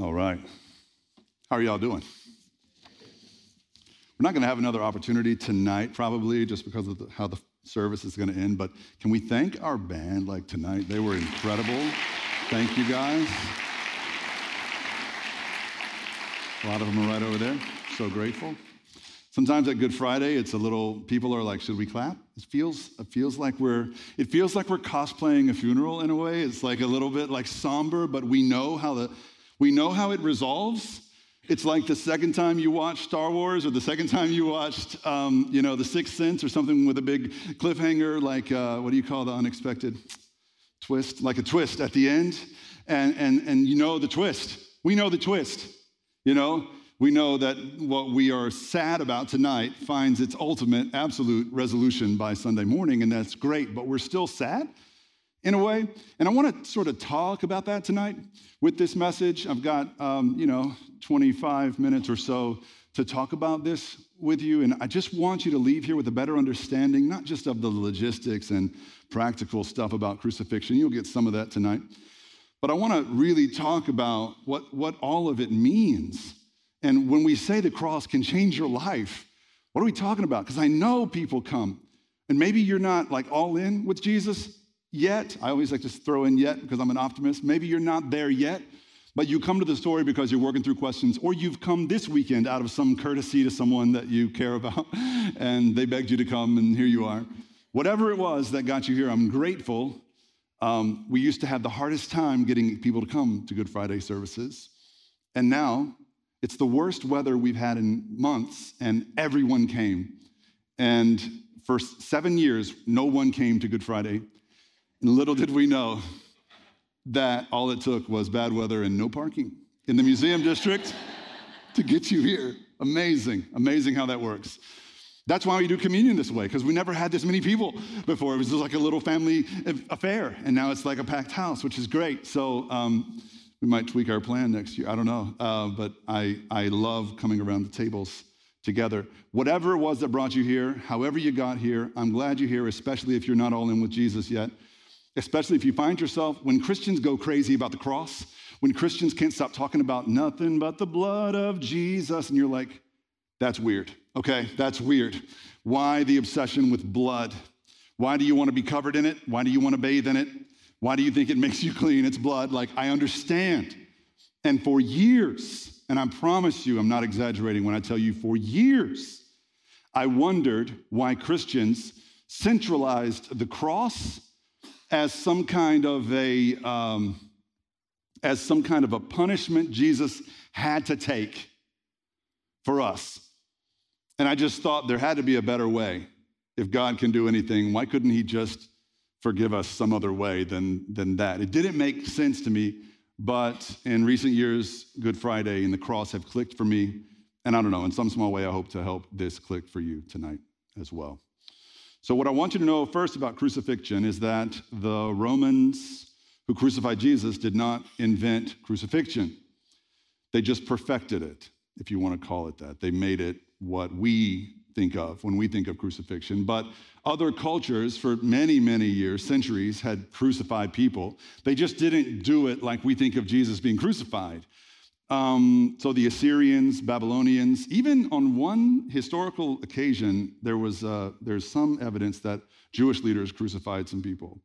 All right. How are y'all doing? We're not going to have another opportunity tonight, probably, just because of the, how the service is going to end. But can we thank our band like tonight? They were incredible. Thank you guys. A lot of them are right over there. So grateful. Sometimes at Good Friday, it's a little. People are like, "Should we clap?" It feels. It feels like we're. It feels like we're cosplaying a funeral in a way. It's like a little bit like somber, but we know how the. We know how it resolves. It's like the second time you watched Star Wars, or the second time you watched, um, you know, The Sixth Sense, or something with a big cliffhanger, like uh, what do you call the unexpected twist? Like a twist at the end, and and and you know the twist. We know the twist. You know, we know that what we are sad about tonight finds its ultimate, absolute resolution by Sunday morning, and that's great, but we're still sad in a way. And I want to sort of talk about that tonight with this message. I've got, um, you know, 25 minutes or so to talk about this with you, and I just want you to leave here with a better understanding, not just of the logistics and practical stuff about crucifixion. You'll get some of that tonight. But I want to really talk about what, what all of it means and when we say the cross can change your life, what are we talking about? Because I know people come, and maybe you're not like all in with Jesus yet. I always like to throw in yet because I'm an optimist. Maybe you're not there yet, but you come to the story because you're working through questions, or you've come this weekend out of some courtesy to someone that you care about, and they begged you to come, and here you are. Whatever it was that got you here, I'm grateful. Um, we used to have the hardest time getting people to come to Good Friday services. And now it's the worst weather we've had in months, and everyone came. And for seven years, no one came to Good Friday. And little did we know that all it took was bad weather and no parking in the museum district to get you here. Amazing, amazing how that works. That's why we do communion this way, because we never had this many people before. It was just like a little family affair, and now it's like a packed house, which is great. So, um, we might tweak our plan next year. I don't know. Uh, but I, I love coming around the tables together. Whatever it was that brought you here, however you got here, I'm glad you're here, especially if you're not all in with Jesus yet. Especially if you find yourself, when Christians go crazy about the cross, when Christians can't stop talking about nothing but the blood of Jesus, and you're like, that's weird. Okay, that's weird. Why the obsession with blood? Why do you want to be covered in it? Why do you want to bathe in it? Why do you think it makes you clean? It's blood. Like, I understand. And for years, and I promise you, I'm not exaggerating when I tell you, for years, I wondered why Christians centralized the cross as some kind of a um, as some kind of a punishment Jesus had to take for us. And I just thought there had to be a better way. If God can do anything, why couldn't He just forgive us some other way than, than that. It didn't make sense to me, but in recent years, Good Friday and the cross have clicked for me. And I don't know, in some small way, I hope to help this click for you tonight as well. So, what I want you to know first about crucifixion is that the Romans who crucified Jesus did not invent crucifixion, they just perfected it, if you want to call it that. They made it what we think of when we think of crucifixion. But other cultures, for many, many years, centuries, had crucified people. They just didn't do it like we think of Jesus being crucified. Um, so the Assyrians, Babylonians, even on one historical occasion, there was uh, there's some evidence that Jewish leaders crucified some people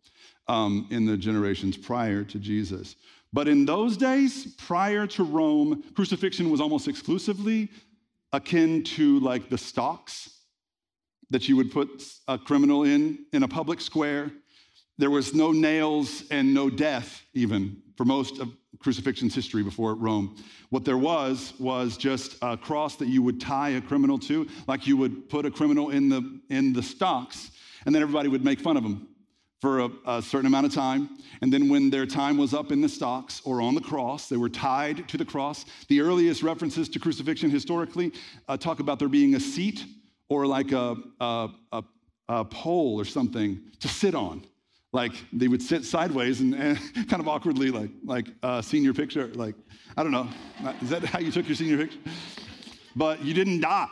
um, in the generations prior to Jesus. But in those days, prior to Rome, crucifixion was almost exclusively akin to like the stocks that you would put a criminal in in a public square. There was no nails and no death, even for most of crucifixion's history before Rome. What there was was just a cross that you would tie a criminal to, like you would put a criminal in the in the stocks, and then everybody would make fun of him for a, a, certain amount of time. And then when their time was up in the stocks or on the cross, they were tied to the cross. The earliest references to crucifixion historically uh, talk about there being a seat or like a, a, a, a pole or something to sit on. Like they would sit sideways and, and kind of awkwardly, like like uh, senior picture. Like I don't know, is that how you took your senior picture? But you didn't die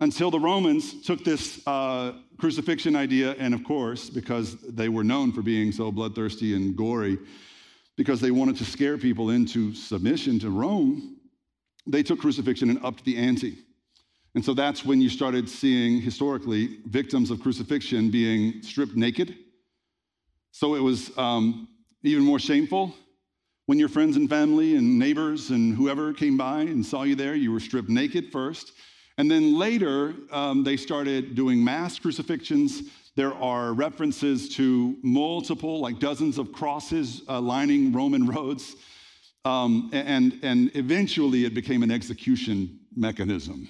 until the Romans took this uh, crucifixion idea, and of course, because they were known for being so bloodthirsty and gory, because they wanted to scare people into submission to Rome, they took crucifixion and upped the ante. And so that's when you started seeing historically victims of crucifixion being stripped naked. So it was um, even more shameful when your friends and family and neighbors and whoever came by and saw you there, you were stripped naked first. And then later, um, they started doing mass crucifixions. There are references to multiple, like dozens of crosses uh, lining Roman roads. Um, and, and eventually, it became an execution mechanism.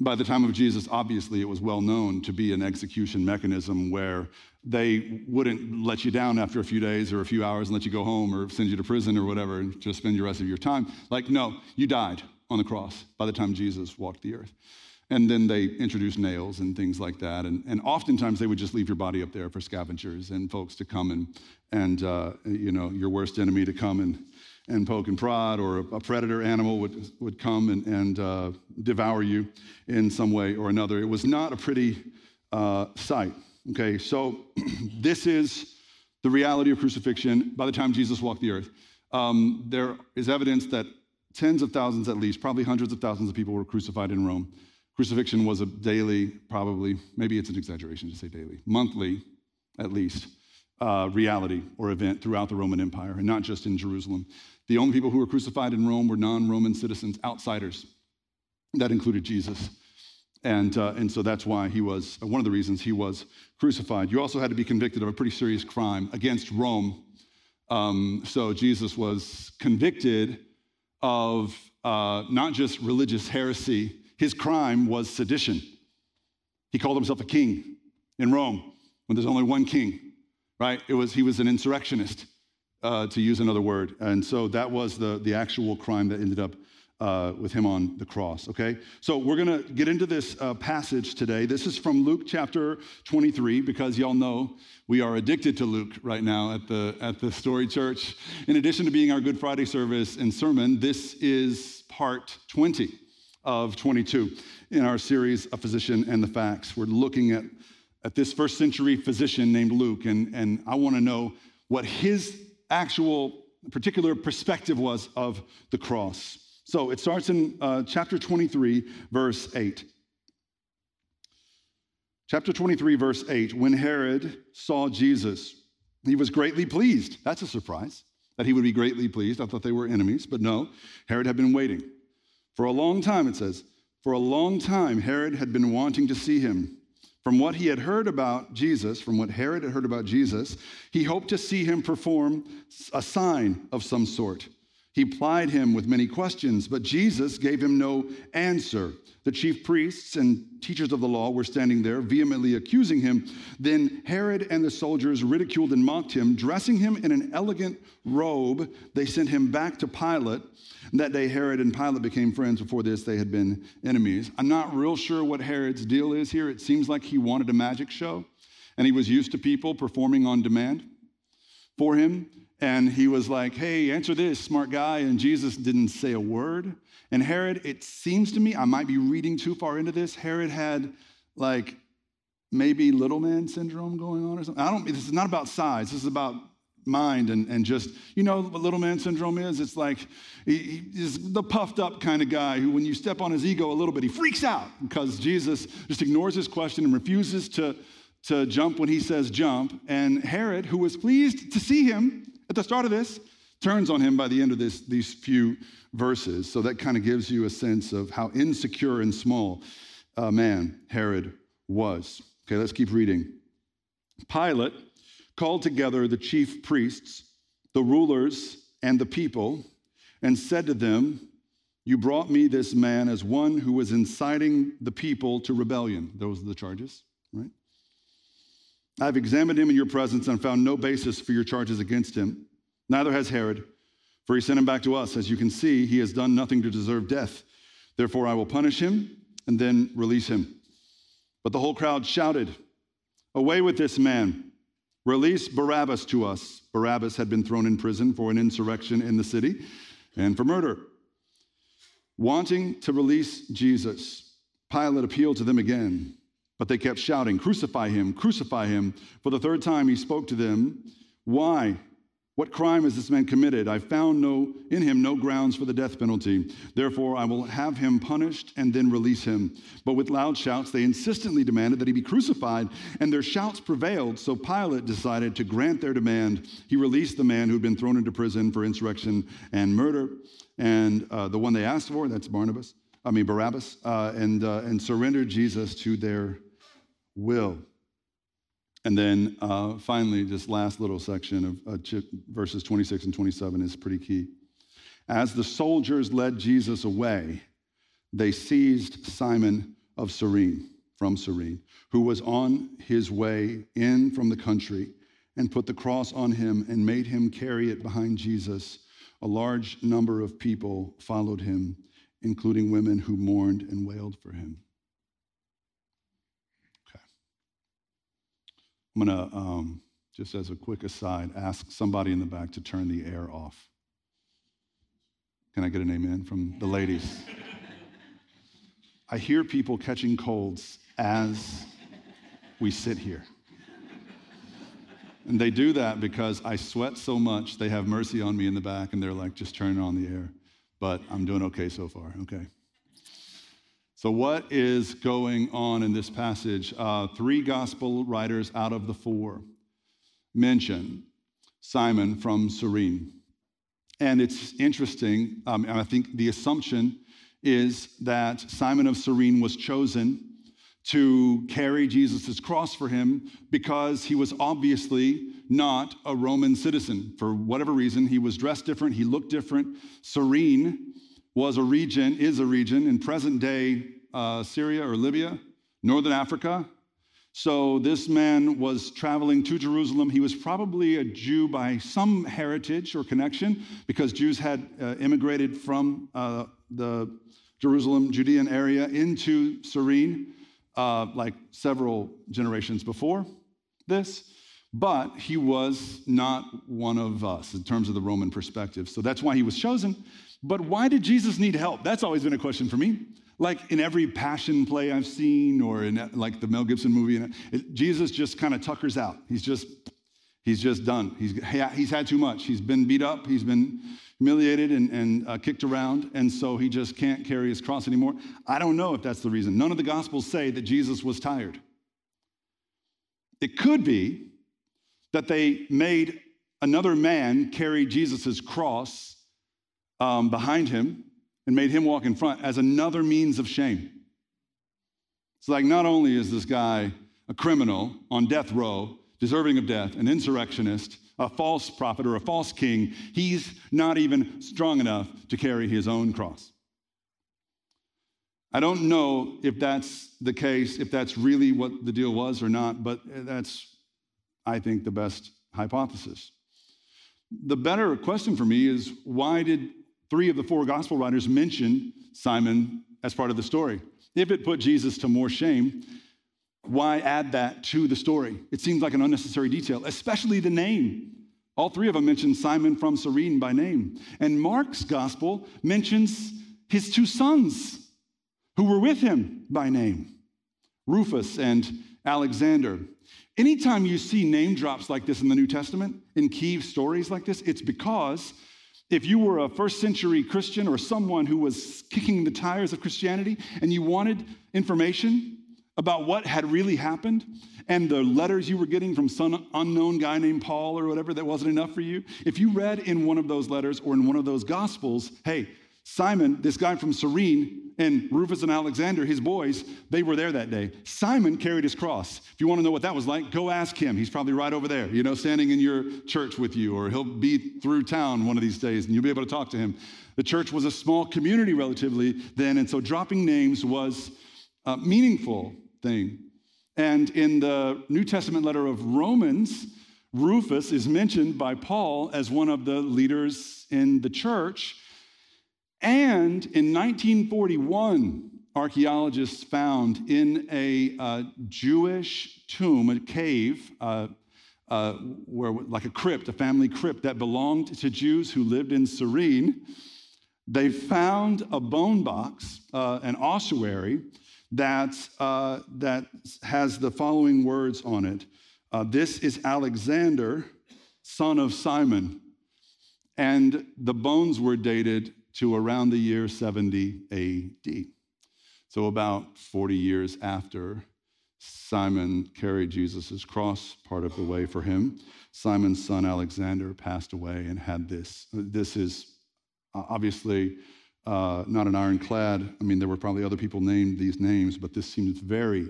By the time of Jesus, obviously, it was well known to be an execution mechanism where they wouldn't let you down after a few days or a few hours and let you go home or send you to prison or whatever and just spend the rest of your time. Like, no, you died on the cross by the time Jesus walked the earth. And then they introduced nails and things like that. And, and oftentimes they would just leave your body up there for scavengers and folks to come and, and uh, you know, your worst enemy to come and, and poke and prod, or a, predator animal would, would come and, and uh, devour you in some way or another. It was not a pretty uh, sight. Okay, so this is the reality of crucifixion by the time Jesus walked the earth. Um, there is evidence that tens of thousands, at least, probably hundreds of thousands of people were crucified in Rome. Crucifixion was a daily, probably, maybe it's an exaggeration to say daily, monthly at least, uh, reality or event throughout the Roman Empire, and not just in Jerusalem. The only people who were crucified in Rome were non Roman citizens, outsiders. That included Jesus. And, uh, and so that's why he was, uh, one of the reasons he was crucified. You also had to be convicted of a pretty serious crime against Rome. Um, so Jesus was convicted of uh, not just religious heresy, his crime was sedition. He called himself a king in Rome when there's only one king, right? It was, he was an insurrectionist, uh, to use another word. And so that was the, the actual crime that ended up uh, with him on the cross, okay? So we're gonna get into this uh, passage today. This is from Luke chapter 23, because y'all know we are addicted to Luke right now at the, at the Story Church. In addition to being our Good Friday service and sermon, this is part 20 of 22 in our series, A Physician and the Facts. We're looking at, at this first century physician named Luke, and, and I wanna know what his actual particular perspective was of the cross. So it starts in uh, chapter 23, verse 8. Chapter 23, verse 8. When Herod saw Jesus, he was greatly pleased. That's a surprise that he would be greatly pleased. I thought they were enemies, but no, Herod had been waiting. For a long time, it says, for a long time, Herod had been wanting to see him. From what he had heard about Jesus, from what Herod had heard about Jesus, he hoped to see him perform a sign of some sort. He plied him with many questions, but Jesus gave him no answer. The chief priests and teachers of the law were standing there, vehemently accusing him. Then Herod and the soldiers ridiculed and mocked him. Dressing him in an elegant robe, they sent him back to Pilate. That day, Herod and Pilate became friends. Before this, they had been enemies. I'm not real sure what Herod's deal is here. It seems like he wanted a magic show, and he was used to people performing on demand for him. And he was like, hey, answer this, smart guy. And Jesus didn't say a word. And Herod, it seems to me, I might be reading too far into this. Herod had like maybe little man syndrome going on or something. I don't, this is not about size. This is about mind and, and just, you know what little man syndrome is? It's like he, he's the puffed up kind of guy who, when you step on his ego a little bit, he freaks out because Jesus just ignores his question and refuses to, to jump when he says jump. And Herod, who was pleased to see him, at the start of this, turns on him by the end of this, these few verses. So that kind of gives you a sense of how insecure and small a man Herod was. Okay, let's keep reading. Pilate called together the chief priests, the rulers, and the people, and said to them, You brought me this man as one who was inciting the people to rebellion. Those are the charges, right? I've examined him in your presence and found no basis for your charges against him. Neither has Herod, for he sent him back to us. As you can see, he has done nothing to deserve death. Therefore, I will punish him and then release him. But the whole crowd shouted, Away with this man! Release Barabbas to us. Barabbas had been thrown in prison for an insurrection in the city and for murder. Wanting to release Jesus, Pilate appealed to them again. But they kept shouting, Crucify him, crucify him. For the third time, he spoke to them, Why What crime has this man committed? I found no in him no grounds for the death penalty. Therefore, I will have him punished and then release him. But with loud shouts, they insistently demanded that he be crucified, and their shouts prevailed. So Pilate decided to grant their demand. He released the man who had been thrown into prison for insurrection and murder, and uh, the one they asked for, that's Barnabas, I mean Barabbas, uh, and, uh, and surrendered Jesus to their will. And then uh, finally, this last little section of uh, verses 26 and 27 is pretty key. As the soldiers led Jesus away, they seized Simon of Cyrene, from Cyrene, who was on his way in from the country, and put the cross on him and made him carry it behind Jesus. A large number of people followed him, including women who mourned and wailed for him. I'm going to, um, just as a quick aside, ask somebody in the back to turn the air off. Can I get an amen from the ladies? I hear people catching colds as we sit here. And they do that because I sweat so much, they have mercy on me in the back and they're like, just turn on the air. But I'm doing okay so far, okay? So, what is going on in this passage? Uh, three gospel writers out of the four mention Simon from Cyrene. And it's interesting, um, and I think the assumption is that Simon of Cyrene was chosen to carry Jesus' cross for him because he was obviously not a Roman citizen. For whatever reason, he was dressed different, he looked different. Cyrene was a region, is a region in present day uh, Syria or Libya, northern Africa. So this man was traveling to Jerusalem. He was probably a Jew by some heritage or connection because Jews had uh, immigrated from uh, the Jerusalem, Judean area into Cyrene uh, like several generations before this but he was not one of us in terms of the Roman perspective. So that's why he was chosen. But why did Jesus need help? That's always been a question for me. Like in every passion play I've seen, or in like the Mel Gibson movie, it, Jesus just kind of tuckers out. He's just, he's just done. He's, he's had too much. He's been beat up. He's been humiliated and, and uh, kicked around, and so he just can't carry his cross anymore. I don't know if that's the reason. None of the Gospels say that Jesus was tired. It could be that they made another man carry Jesus' cross um, behind him and made him walk in front as another means of shame. It's like not only is this guy a criminal on death row, deserving of death, an insurrectionist, a false prophet, or a false king, he's not even strong enough to carry his own cross. I don't know if that's the case, if that's really what the deal was or not, but that's I think, the best hypothesis. The better question for me is why did three of the four gospel writers mention Simon as part of the story? If it put Jesus to more shame, why add that to the story? It seems like an unnecessary detail, especially the name. All three of them mention Simon from Cyrene by name. And Mark's gospel mentions his two sons who were with him by name Rufus and Alexander. Anytime you see name drops like this in the New Testament, in key stories like this, it's because if you were a first century Christian or someone who was kicking the tires of Christianity and you wanted information about what had really happened, and the letters you were getting from some unknown guy named Paul or whatever that wasn't enough for you, if you read in one of those letters or in one of those gospels, hey, Simon, this guy from Cyrene, and Rufus and Alexander, his boys, they were there that day. Simon carried his cross. If you want to know what that was like, go ask him. He's probably right over there, you know, standing in your church with you, or he'll be through town one of these days and you'll be able to talk to him. The church was a small community relatively then, and so dropping names was a meaningful thing. And in the New Testament letter of Romans, Rufus is mentioned by Paul as one of the leaders in the church. And in 1941, archaeologists found in a uh, Jewish tomb, a cave, uh, uh, where like a crypt, a family crypt that belonged to Jews who lived in Cyrene. They found a bone box, uh, an ossuary, that, uh, that has the following words on it. Uh, this is Alexander, son of Simon, and the bones were dated to around the year 70 AD. So, about 40 years after Simon carried Jesus' cross part of the way for him, Simon's son Alexander passed away and had this. This is obviously uh, not an ironclad. I mean, there were probably other people named these names, but this seems very,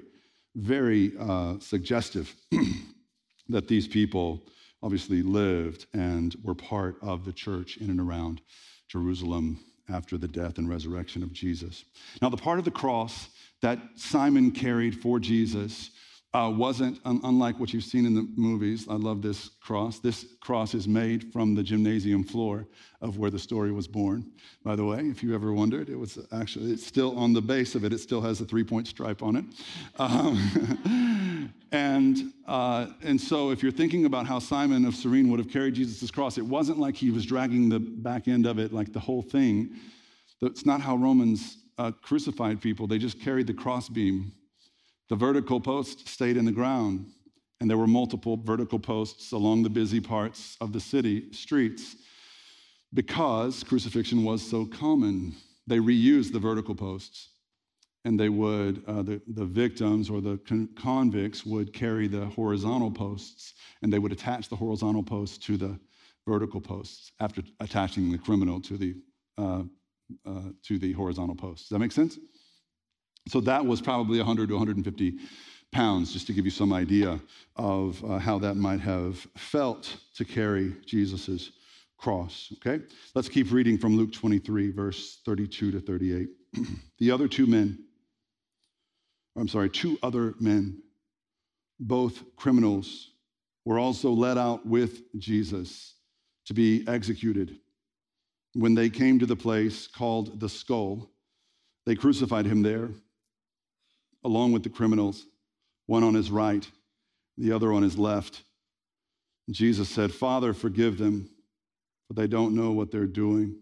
very uh, suggestive that these people obviously lived and were part of the church in and around Jerusalem after the death and resurrection of Jesus. Now, the part of the cross that Simon carried for Jesus uh, wasn't un- unlike what you've seen in the movies. I love this cross. This cross is made from the gymnasium floor of where the story was born. By the way, if you ever wondered, it was actually, it's still on the base of it, it still has a three point stripe on it. Um, and, uh, and so if you're thinking about how Simon of Cyrene would have carried Jesus' cross, it wasn't like he was dragging the back end of it, like the whole thing. That's not how Romans uh, crucified people. They just carried the crossbeam the vertical post stayed in the ground, and there were multiple vertical posts along the busy parts of the city streets because crucifixion was so common. They reused the vertical posts, and they would, uh, the, the victims or the con- convicts would carry the horizontal posts, and they would attach the horizontal posts to the vertical posts after attaching the criminal to the, uh, uh, to the horizontal posts. Does that make sense? So that was probably 100 to 150 pounds, just to give you some idea of uh, how that might have felt to carry Jesus' cross. Okay? Let's keep reading from Luke 23, verse 32 to 38. the other two men, I'm sorry, two other men, both criminals, were also led out with Jesus to be executed. When they came to the place called the skull, they crucified him there along with the criminals, one on his right, the other on his left. Jesus said, Father, forgive them, for they don't know what they're doing.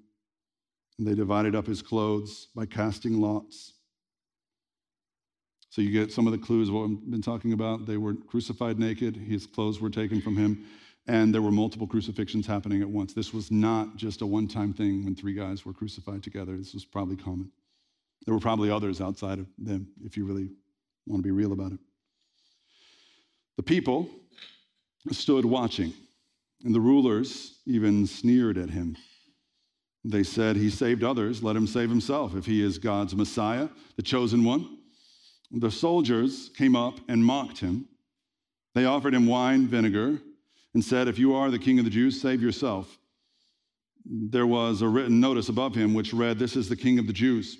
And they divided up his clothes by casting lots. So you get some of the clues of what I've been talking about. They were crucified naked, his clothes were taken from him, and there were multiple crucifixions happening at once. This was not just a one time thing when three guys were crucified together. This was probably common. There were probably others outside of them, if you really want to be real about it. The people stood watching, and the rulers even sneered at him. They said, He saved others, let him save himself if he is God's Messiah, the chosen one. The soldiers came up and mocked him. They offered him wine vinegar and said, If you are the king of the Jews, save yourself. There was a written notice above him which read, This is the king of the Jews.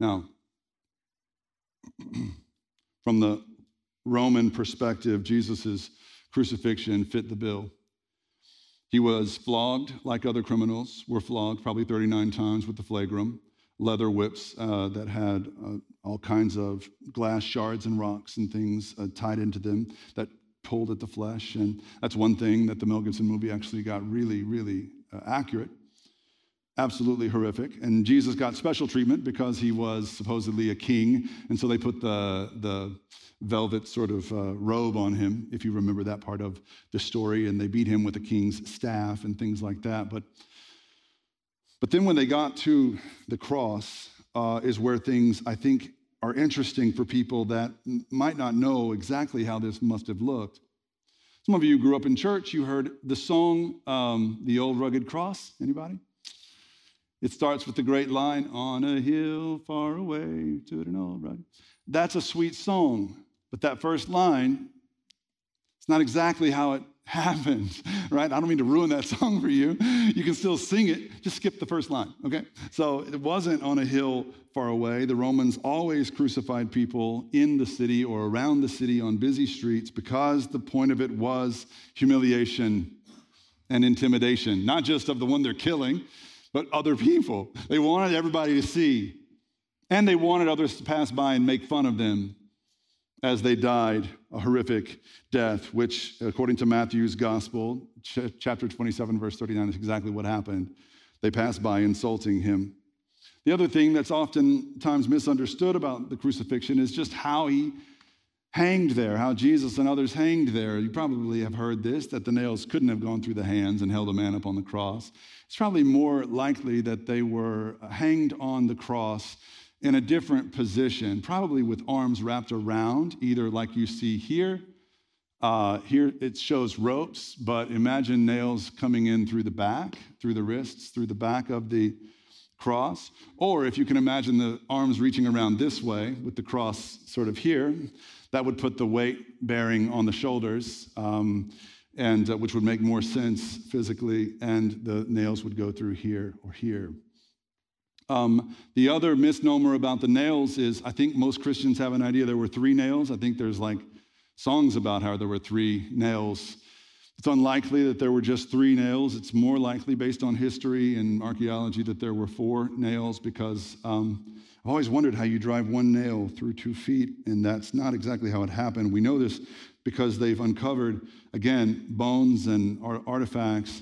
Now, from the Roman perspective, Jesus' crucifixion fit the bill. He was flogged like other criminals were flogged, probably 39 times with the flagrum, leather whips uh, that had uh, all kinds of glass shards and rocks and things uh, tied into them that pulled at the flesh. And that's one thing that the Mel Gibson movie actually got really, really uh, accurate absolutely horrific. And Jesus got special treatment because he was supposedly a king. And so they put the, the velvet sort of uh, robe on him, if you remember that part of the story. And they beat him with a king's staff and things like that. But, but then when they got to the cross, uh, is where things, I think, are interesting for people that might not know exactly how this must have looked. Some of you grew up in church. You heard the song, um, "The Old Rugged Cross." Anybody? It starts with the great line, on a hill far away to an old road. That's a sweet song, but that first line, it's not exactly how it happened, right? I don't mean to ruin that song for you. You can still sing it, just skip the first line, okay? So it wasn't on a hill far away. The Romans always crucified people in the city or around the city on busy streets because the point of it was humiliation and intimidation, not just of the one they're killing, but other people. They wanted everybody to see. And they wanted others to pass by and make fun of them as they died a horrific death, which, according to Matthew's gospel, ch- chapter 27, verse 39, is exactly what happened. They passed by insulting him. The other thing that's oftentimes misunderstood about the crucifixion is just how he hanged there, how Jesus and others hanged there. You probably have heard this that the nails couldn't have gone through the hands and held a man up on the cross. It's probably more likely that they were hanged on the cross in a different position, probably with arms wrapped around, either like you see here. Uh, here it shows ropes, but imagine nails coming in through the back, through the wrists, through the back of the cross. Or if you can imagine the arms reaching around this way with the cross sort of here, that would put the weight bearing on the shoulders, um, and uh, which would make more sense physically, and the nails would go through here or here. Um, the other misnomer about the nails is I think most Christians have an idea there were three nails. I think there's like songs about how there were three nails. It's unlikely that there were just three nails. It's more likely, based on history and archaeology, that there were four nails because um, I've always wondered how you drive one nail through two feet, and that's not exactly how it happened. We know this because they've uncovered, again, bones and artifacts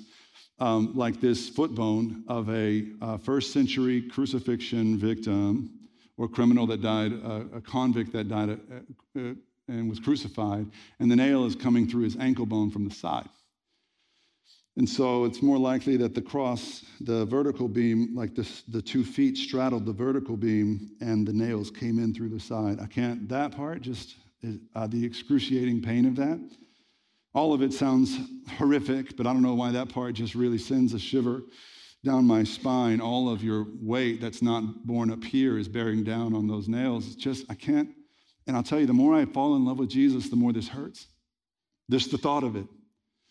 um, like this foot bone of a uh, first century crucifixion victim or criminal that died, uh, a convict that died uh, uh, and was crucified, and the nail is coming through his ankle bone from the side. And so it's more likely that the cross, the vertical beam, like this, the two feet straddled the vertical beam and the nails came in through the side. I can't, that part, just uh, the excruciating pain of that. All of it sounds horrific, but I don't know why that part just really sends a shiver down my spine. All of your weight that's not borne up here is bearing down on those nails. It's just, I can't. And I'll tell you, the more I fall in love with Jesus, the more this hurts. Just the thought of it.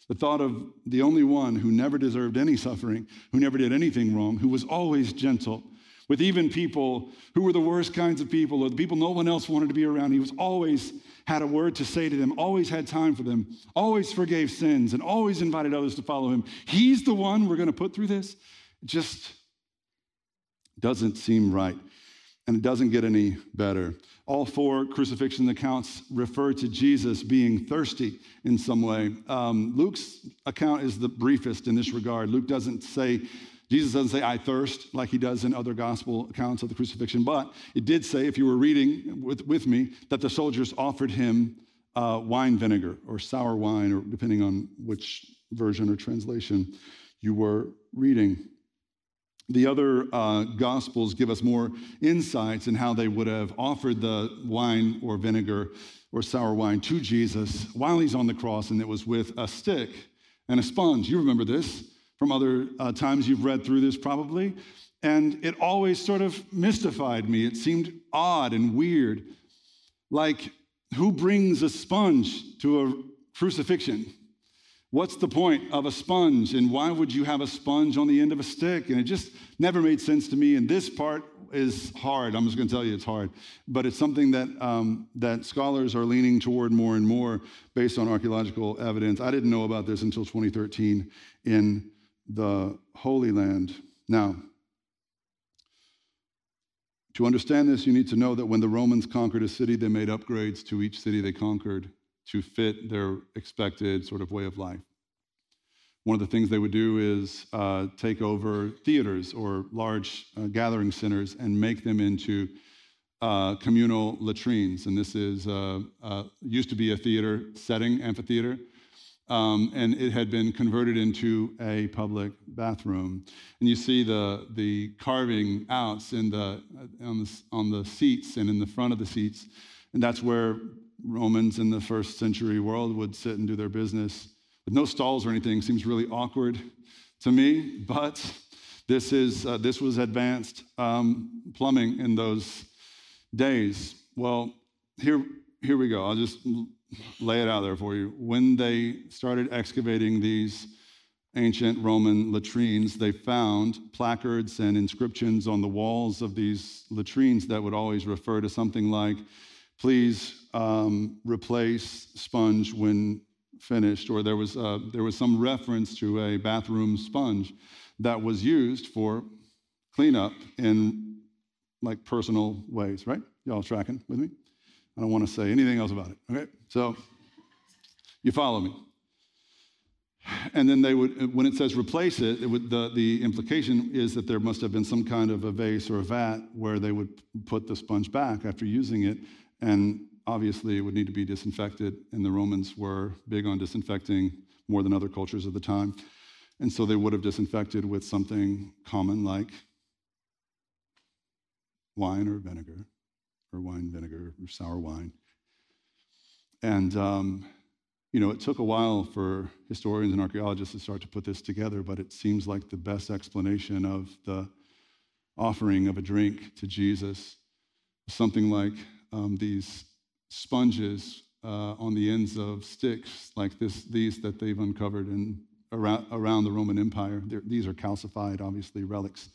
The thought of the only one who never deserved any suffering, who never did anything wrong, who was always gentle with even people who were the worst kinds of people or the people no one else wanted to be around. He was always had a word to say to them, always had time for them, always forgave sins, and always invited others to follow him. He's the one we're going to put through this. It just doesn't seem right. And it doesn't get any better. All four crucifixion accounts refer to Jesus being thirsty in some way. Um, Luke's account is the briefest in this regard. Luke doesn't say, Jesus doesn't say, I thirst, like he does in other gospel accounts of the crucifixion, but it did say, if you were reading with, with me, that the soldiers offered him uh, wine vinegar or sour wine, or depending on which version or translation you were reading. The other uh, gospels give us more insights in how they would have offered the wine or vinegar or sour wine to Jesus while he's on the cross, and it was with a stick and a sponge. You remember this from other uh, times you've read through this, probably. And it always sort of mystified me. It seemed odd and weird. Like, who brings a sponge to a crucifixion? What's the point of a sponge? And why would you have a sponge on the end of a stick? And it just never made sense to me. And this part is hard. I'm just going to tell you it's hard. But it's something that, um, that scholars are leaning toward more and more based on archaeological evidence. I didn't know about this until 2013 in the Holy Land. Now, to understand this, you need to know that when the Romans conquered a city, they made upgrades to each city they conquered to fit their expected sort of way of life. One of the things they would do is uh, take over theaters or large uh, gathering centers and make them into uh, communal latrines. And this is uh, uh, used to be a theater setting, amphitheater, um, and it had been converted into a public bathroom. And you see the, the carving outs in the, on, the, on the seats and in the front of the seats. And that's where Romans in the first century world would sit and do their business with no stalls or anything. Seems really awkward to me, but this, is, uh, this was advanced um, plumbing in those days. Well, here, here we go. I'll just lay it out there for you. When they started excavating these ancient Roman latrines, they found placards and inscriptions on the walls of these latrines that would always refer to something like, please um, replace sponge when finished, or there was, uh, there was some reference to a bathroom sponge that was used for cleanup in like personal ways, right? Y'all tracking with me? I don't want to say anything else about it, okay? So you follow me. And then they would, when it says replace it, it would, the, the implication is that there must have been some kind of a vase or a vat where they would put the sponge back after using it and obviously, it would need to be disinfected, and the Romans were big on disinfecting more than other cultures of the time. And so they would have disinfected with something common like wine or vinegar, or wine vinegar, or sour wine. And, um, you know, it took a while for historians and archaeologists to start to put this together, but it seems like the best explanation of the offering of a drink to Jesus something like um, these sponges uh, on the ends of sticks, like this, these that they've uncovered in, around, around the Roman Empire. They're, these are calcified, obviously, relics.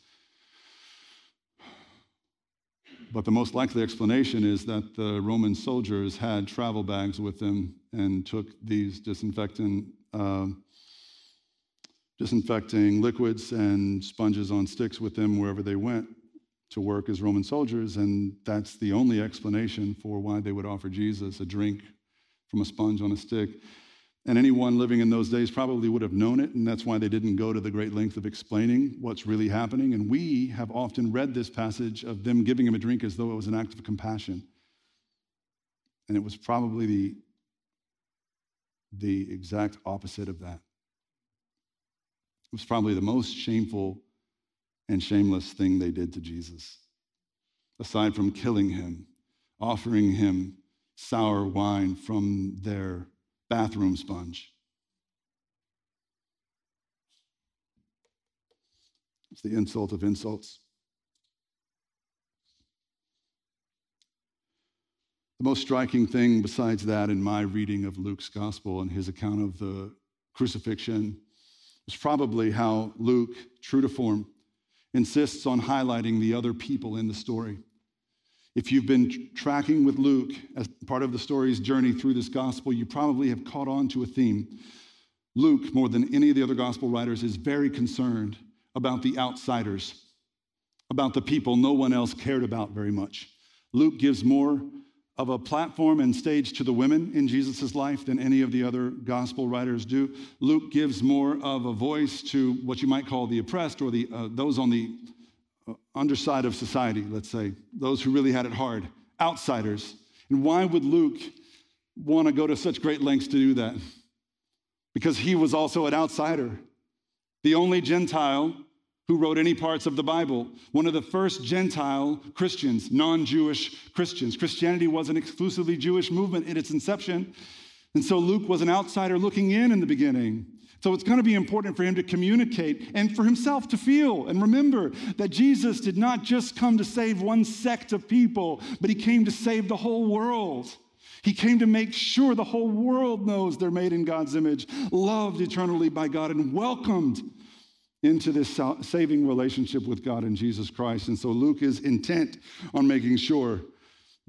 But the most likely explanation is that the Roman soldiers had travel bags with them and took these disinfectant, uh, disinfecting liquids and sponges on sticks with them wherever they went to work as Roman soldiers, and that's the only explanation for why they would offer Jesus a drink from a sponge on a stick. And anyone living in those days probably would have known it, and that's why they didn't go to the great length of explaining what's really happening. And we have often read this passage of them giving him a drink as though it was an act of compassion. And it was probably the, the exact opposite of that. It was probably the most shameful and shameless thing they did to Jesus. Aside from killing him, offering him sour wine from their bathroom sponge. It's the insult of insults. The most striking thing, besides that, in my reading of Luke's gospel and his account of the crucifixion, is probably how Luke, true to form, insists on highlighting the other people in the story. If you've been tracking with Luke as part of the story's journey through this gospel, you probably have caught on to a theme. Luke, more than any of the other gospel writers, is very concerned about the outsiders, about the people no one else cared about very much. Luke gives more of a platform and stage to the women in Jesus' life than any of the other gospel writers do. Luke gives more of a voice to what you might call the oppressed or the, uh, those on the Uh, underside of society, let's say, those who really had it hard, outsiders. And why would Luke want to go to such great lengths to do that? Because he was also an outsider. The only Gentile who wrote any parts of the Bible. One of the first Gentile Christians, non Jewish Christians. Christianity was an exclusively Jewish movement in its inception. And so Luke was an outsider looking in in the beginning. So it's going to be important for him to communicate and for himself to feel and remember that Jesus did not just come to save one sect of people, but he came to save the whole world. He came to make sure the whole world knows they're made in God's image, loved eternally by God, and welcomed into this saving relationship with God in Jesus Christ. And so Luke is intent on making sure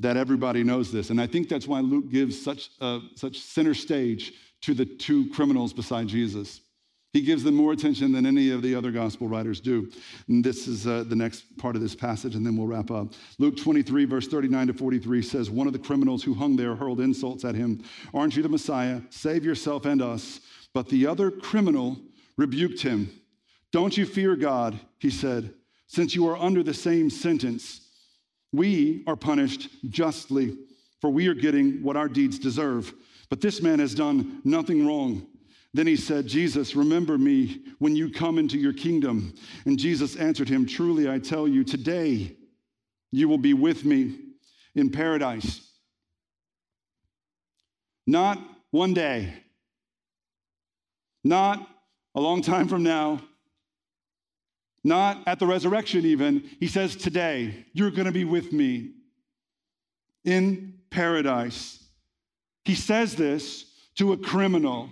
that everybody knows this. And I think that's why Luke gives such, uh, such center stage to the two criminals beside Jesus. He gives them more attention than any of the other gospel writers do. And this is uh, the next part of this passage, and then we'll wrap up. Luke 23, verse 39 to 43 says, One of the criminals who hung there hurled insults at him. Aren't you the Messiah? Save yourself and us. But the other criminal rebuked him. Don't you fear God, he said, since you are under the same sentence. We are punished justly, for we are getting what our deeds deserve. But this man has done nothing wrong. Then he said, Jesus, remember me when you come into your kingdom. And Jesus answered him, Truly I tell you, today you will be with me in paradise. Not one day, not a long time from now, not at the resurrection, even. He says, Today, you're going to be with me in paradise. He says this to a criminal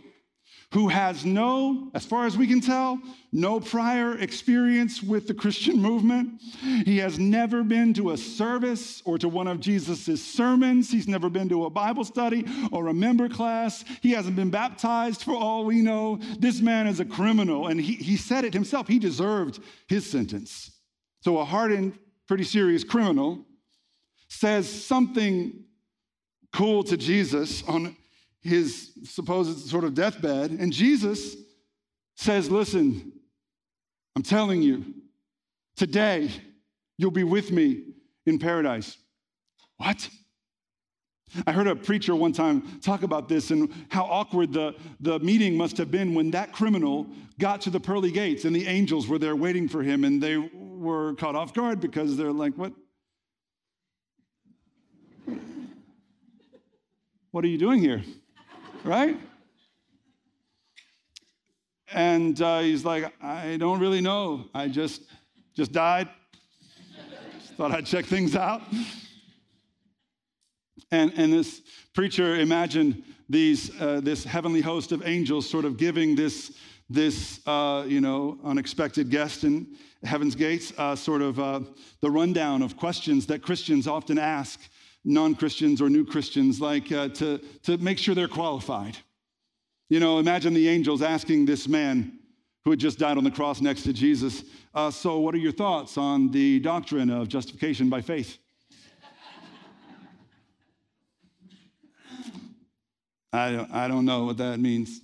who has no, as far as we can tell, no prior experience with the Christian movement. He has never been to a service or to one of Jesus' sermons. He's never been to a Bible study or a member class. He hasn't been baptized for all we know. This man is a criminal, and he, he said it himself. He deserved his sentence. So, a hardened, pretty serious criminal says something cool to Jesus on his supposed sort of deathbed. And Jesus says, Listen, I'm telling you, today you'll be with me in paradise. What? I heard a preacher one time talk about this and how awkward the, the meeting must have been when that criminal got to the pearly gates and the angels were there waiting for him and they were caught off guard because they're like, What? What are you doing here? Right? And uh, he's like, I don't really know. I just just died. Just thought I'd check things out. And, and this preacher imagined these, uh, this heavenly host of angels sort of giving this, this uh, you know, unexpected guest in heaven's gates uh, sort of uh, the rundown of questions that Christians often ask non Christians or new Christians, like uh, to, to make sure they're qualified. You know, imagine the angels asking this man who had just died on the cross next to Jesus, uh, So, what are your thoughts on the doctrine of justification by faith? I don't, I don't know what that means.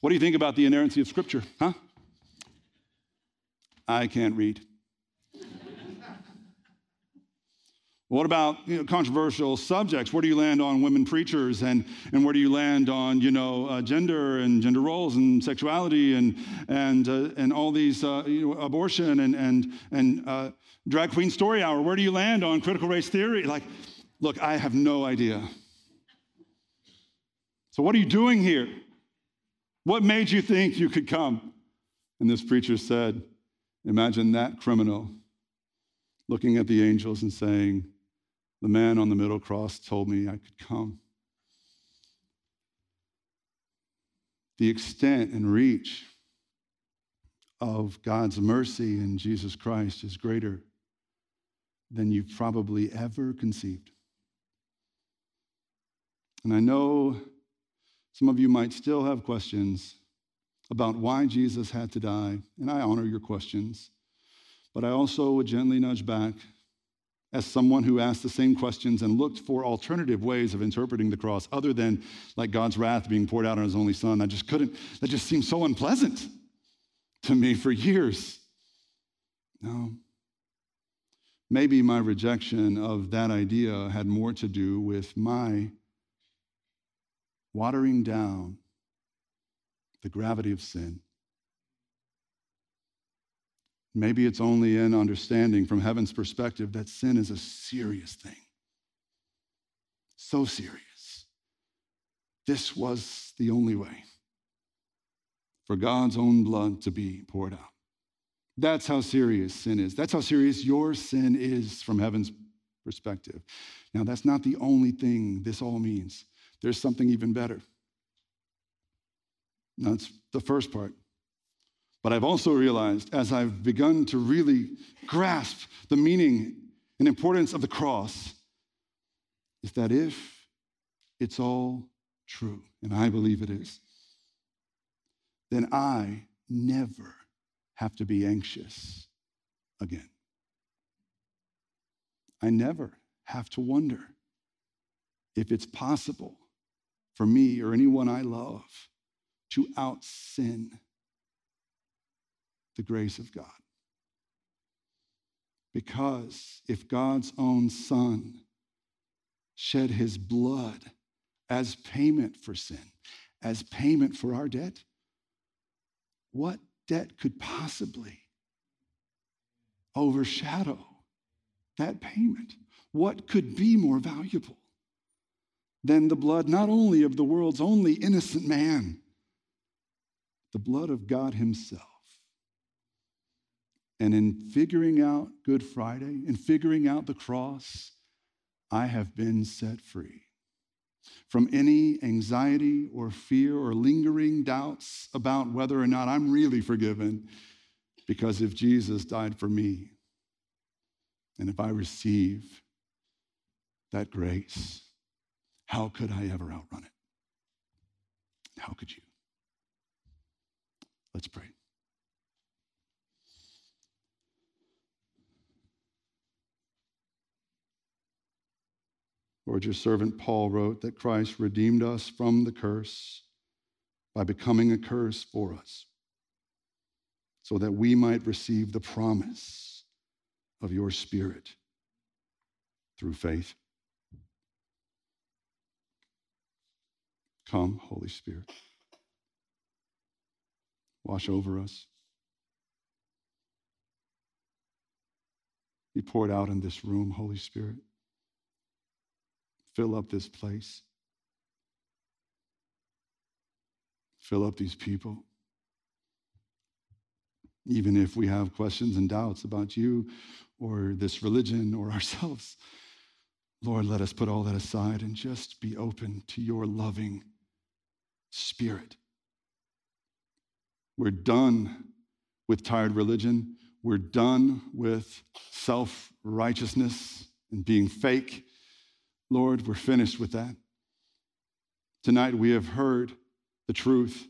What do you think about the inerrancy of Scripture? Huh? I can't read. What about you know, controversial subjects? Where do you land on women preachers, and, and where do you land on you know uh, gender and gender roles and sexuality and and uh, and all these uh, you know, abortion and and and uh, drag queen story hour? Where do you land on critical race theory? Like, look, I have no idea. So, what are you doing here? What made you think you could come? And this preacher said, Imagine that criminal looking at the angels and saying, The man on the middle cross told me I could come. The extent and reach of God's mercy in Jesus Christ is greater than you've probably ever conceived. And I know some of you might still have questions about why Jesus had to die, and I honor your questions. But I also would gently nudge back as someone who asked the same questions and looked for alternative ways of interpreting the cross other than like God's wrath being poured out on his only son. I just couldn't, that just seemed so unpleasant to me for years. No. Maybe my rejection of that idea had more to do with my watering down the gravity of sin. Maybe it's only in understanding from heaven's perspective that sin is a serious thing. So serious. This was the only way for God's own blood to be poured out. That's how serious sin is. That's how serious your sin is from heaven's perspective. Now, that's not the only thing this all means there's something even better. That's the first part. But I've also realized as I've begun to really grasp the meaning and importance of the cross, is that if it's all true, and I believe it is, then I never have to be anxious again. I never have to wonder if it's possible for me or anyone I love to out sin the grace of God. Because if God's own Son shed his blood as payment for sin, as payment for our debt, what debt could possibly overshadow that payment? What could be more valuable? than the blood not only of the world's only innocent man, the blood of God Himself. And in figuring out Good Friday, in figuring out the cross, I have been set free from any anxiety or fear or lingering doubts about whether or not I'm really forgiven. Because if Jesus died for me, and if I receive that grace, how could I ever outrun it? How could you? Let's pray. Lord, your servant Paul wrote that Christ redeemed us from the curse by becoming a curse for us, so that we might receive the promise of your Spirit through faith. Come, Holy Spirit. Wash over us. Be poured out in this room, Holy Spirit. Fill up this place. Fill up these people. Even if we have questions and doubts about you or this religion or ourselves, Lord, let us put all that aside and just be open to your loving spirit. We're done with tired religion. We're done with self righteousness and being fake. Lord, we're finished with that. Tonight we have heard the truth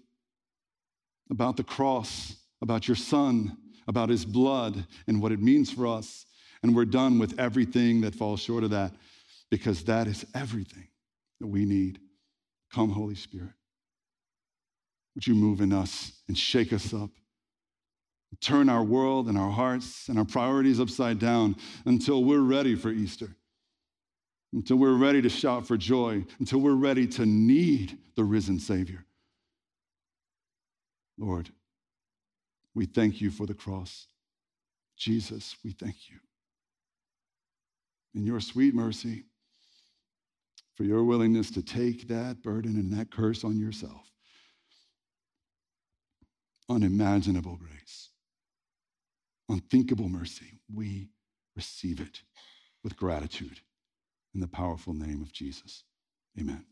about the cross, about your son, about his blood, and what it means for us. And we're done with everything that falls short of that because that is everything that we need. Come, Holy Spirit. Would you move in us and shake us up? Turn our world and our hearts and our priorities upside down until we're ready for Easter, until we're ready to shout for joy, until we're ready to need the risen Savior. Lord, we thank you for the cross. Jesus, we thank you. In your sweet mercy, for your willingness to take that burden and that curse on yourself. Unimaginable grace, unthinkable mercy. We receive it with gratitude in the powerful name of Jesus. Amen.